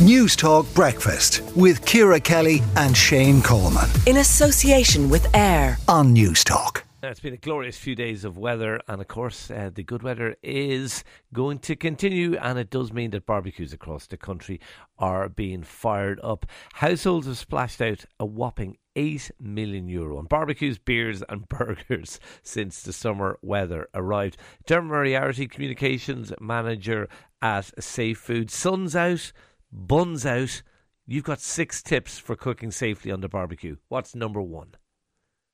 Newstalk Breakfast with Ciara Kelly and Shane Coleman. In association with AIR on Newstalk. It's been a glorious few days of weather, and of course, uh, the good weather is going to continue, and it does mean that barbecues across the country are being fired up. Households have splashed out a whopping 8 million euro on barbecues, beers, and burgers since the summer weather arrived. Dermot Moriarty, communications manager at Safefood. Sun's out, buns out. You've got six tips for cooking safely on the barbecue. What's number one?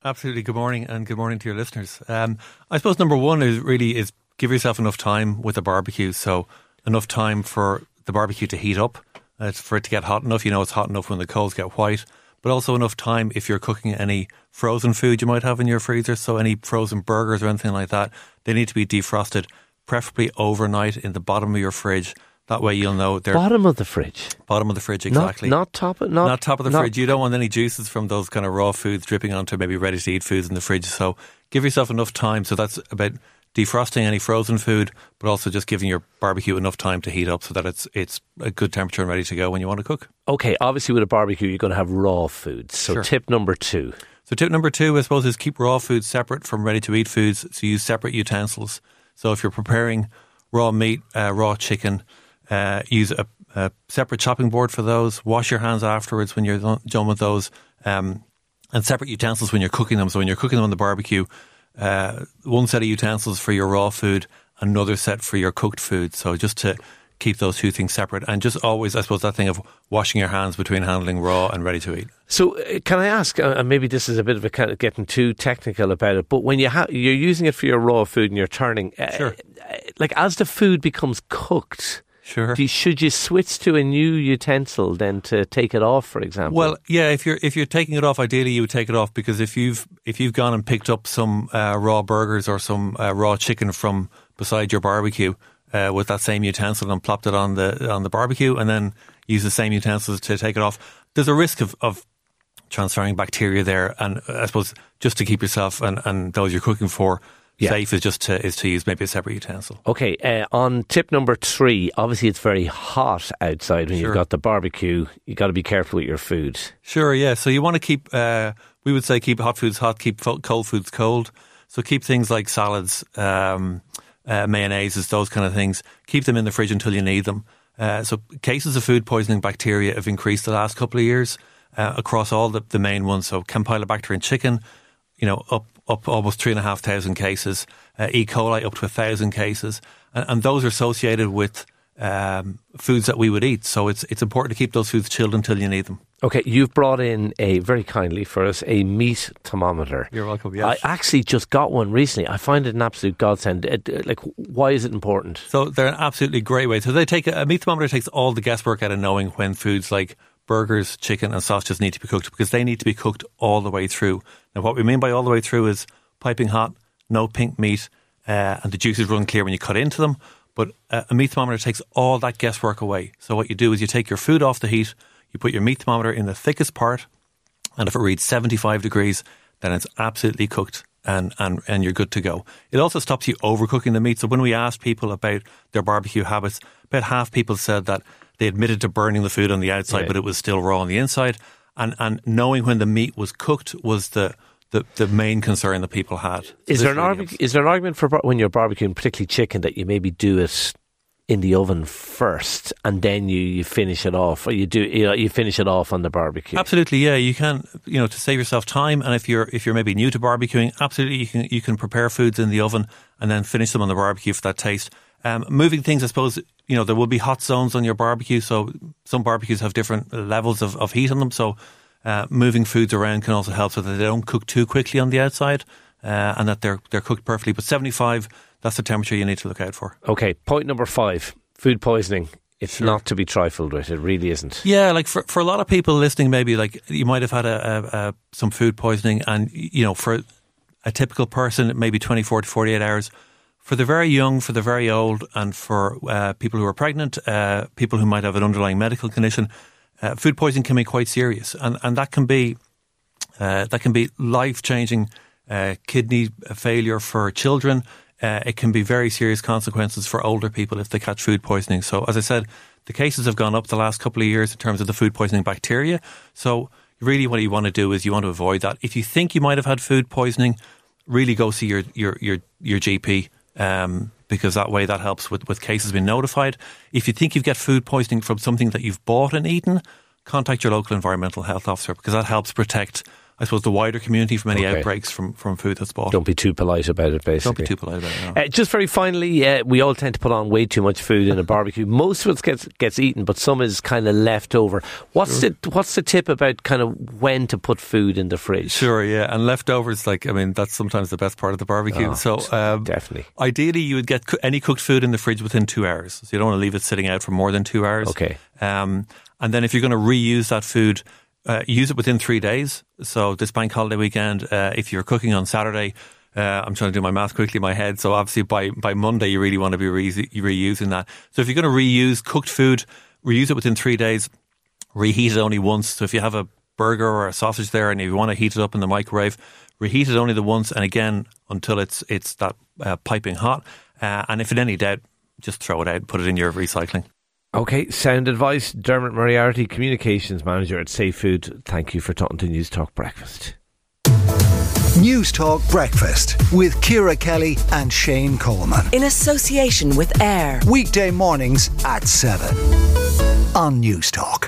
Absolutely. Good morning, and good morning to your listeners. Um, I suppose number one is really is give yourself enough time with the barbecue. So enough time for the barbecue to heat up, uh, for it to get hot enough. You know, it's hot enough when the coals get white, but also enough time if you're cooking any frozen food you might have in your freezer. So any frozen burgers or anything like that, they need to be defrosted, preferably overnight in the bottom of your fridge that way you'll know they're bottom of the fridge. Bottom of the fridge, exactly. Not, not top, not, not top of the fridge. You don't want any juices from those kind of raw foods dripping onto maybe ready to eat foods in the fridge. So give yourself enough time. So that's about defrosting any frozen food, but also just giving your barbecue enough time to heat up so that it's it's a good temperature and ready to go when you want to cook. Okay, obviously with a barbecue you're going to have raw foods. So sure. tip number two. So tip number two, I suppose, is keep raw foods separate from ready to eat foods. So use separate utensils. So if you're preparing raw meat, uh, raw chicken uh, use a, a, separate chopping board for those. Wash your hands afterwards when you're done with those, um, and separate utensils when you're cooking them. So when you're cooking them on the barbecue, uh, one set of utensils for your raw food, another set for your cooked food. So just to keep those two things separate and just always, I suppose, that thing of washing your hands between handling raw and ready to eat. So, uh, can I ask? Uh, and maybe this is a bit of a kind of getting too technical about it, but when you ha- you're using it for your raw food and you're turning, uh, sure. like as the food becomes cooked, Sure. You, should you switch to a new utensil then to take it off, for example? Well, yeah. If you're if you're taking it off, ideally you would take it off because if you've if you've gone and picked up some uh, raw burgers or some uh, raw chicken from beside your barbecue uh, with that same utensil and plopped it on the on the barbecue and then use the same utensils to take it off, there's a risk of, of transferring bacteria there. And I suppose just to keep yourself and, and those you're cooking for yeah. safe is just to is to use maybe a separate utensil. Okay, uh, on tip number three, obviously it's very hot outside when sure. you've got the barbecue. You've got to be careful with your food. Sure, yeah. So you want to keep, uh, we would say, keep hot foods hot, keep cold foods cold. So keep things like salads, um, uh, mayonnaises, those kind of things. Keep them in the fridge until you need them. Uh, so cases of food poisoning bacteria have increased the last couple of years uh, across all the, the main ones. So Campylobacter in chicken, you know, up up almost three and a half thousand cases, uh, E. coli up to a thousand cases, and, and, those are associated with um, foods that we would eat. So it's it's important to keep those foods chilled until you need them. Okay, you've brought in a very kindly for us a meat thermometer. You're welcome. Yes. I actually just got one recently. I find it an absolute godsend. It, like, why is it important? So they're an absolutely great way. So they take a, a meat thermometer takes all the guesswork out of knowing when foods like burgers, chicken, and sausages need to be cooked because they need to be cooked all the way through. Now, what we mean by all the way through is piping hot, no pink meat, uh, and the juices run clear when you cut into them. But uh, a meat thermometer takes all that guesswork away. So what you do is you take your food off the heat, you put your meat thermometer in the thickest part, and if it reads 75 degrees, then it's absolutely cooked and, and, and you're good to go. It also stops you overcooking the meat. So when we asked people about their barbecue habits, about half people said that they admitted to burning the food on the outside, yeah. but it was still raw on the inside. And, and knowing when the meat was cooked was the, the, the main concern that people had. Is there, an argu- is there an argument for when you're barbecuing, particularly chicken, that you maybe do it in the oven first and then you, you finish it off, or you do you, know, you finish it off on the barbecue? Absolutely, yeah. You can you know to save yourself time, and if you're if you're maybe new to barbecuing, absolutely you can you can prepare foods in the oven and then finish them on the barbecue for that taste. Um, moving things, I suppose, you know, there will be hot zones on your barbecue. So some barbecues have different levels of, of heat on them. So uh, moving foods around can also help so that they don't cook too quickly on the outside uh, and that they're, they're cooked perfectly. But 75, that's the temperature you need to look out for. Okay, point number five food poisoning. It's sure. not to be trifled with. It really isn't. Yeah, like for, for a lot of people listening, maybe like you might have had a, a, a some food poisoning, and you know, for a typical person, maybe 24 to 48 hours for the very young, for the very old, and for uh, people who are pregnant, uh, people who might have an underlying medical condition, uh, food poisoning can be quite serious, and and that can be uh, that can be life changing uh, kidney failure for children. Uh, it can be very serious consequences for older people if they catch food poisoning. So, as I said, the cases have gone up the last couple of years in terms of the food poisoning bacteria. So really what you want to do is you want to avoid that. If you think you might have had food poisoning, really go see your your your, your GP um, because that way that helps with, with cases being notified. If you think you've got food poisoning from something that you've bought and eaten, contact your local environmental health officer because that helps protect I suppose, the wider community from any Okay. outbreaks from, from food that's bought. Don't be too polite about it, basically. Don't be too polite about it. no. Uh, just very finally, uh, we all tend to put on way too much food in a barbecue. Most of it gets gets eaten, but some is kind of left over. What's the what's the tip about kind of when to put food in the fridge? Sure, yeah, and leftovers, like I mean, that's sometimes the best part of the barbecue. Oh, so, um, definitely. ideally, you would get coo- any cooked food in the fridge within two hours. So you don't want to leave it sitting out for more than two hours. Okay. Um, and then if you're going to reuse that food, uh, use it within three days. So this bank holiday weekend, uh, if you're cooking on Saturday, uh, I'm trying to do my math quickly in my head. So obviously by by Monday, you really want to be re- reusing that. So if you're going to reuse cooked food, reuse it within three days. Reheat it only once. So if you have a burger or a sausage there, and you want to heat it up in the microwave, reheat it only the once, and again until it's it's that uh, piping hot. Uh, and if in any doubt, just throw it out, put it in your recycling. Okay, sound advice. Dermot Moriarty, Communications Manager at Safefood. Thank you for talking to Newstalk Breakfast. Newstalk Breakfast with Ciara Kelly and Shane Coleman. In association with AIR. Weekday mornings at 7 on Newstalk.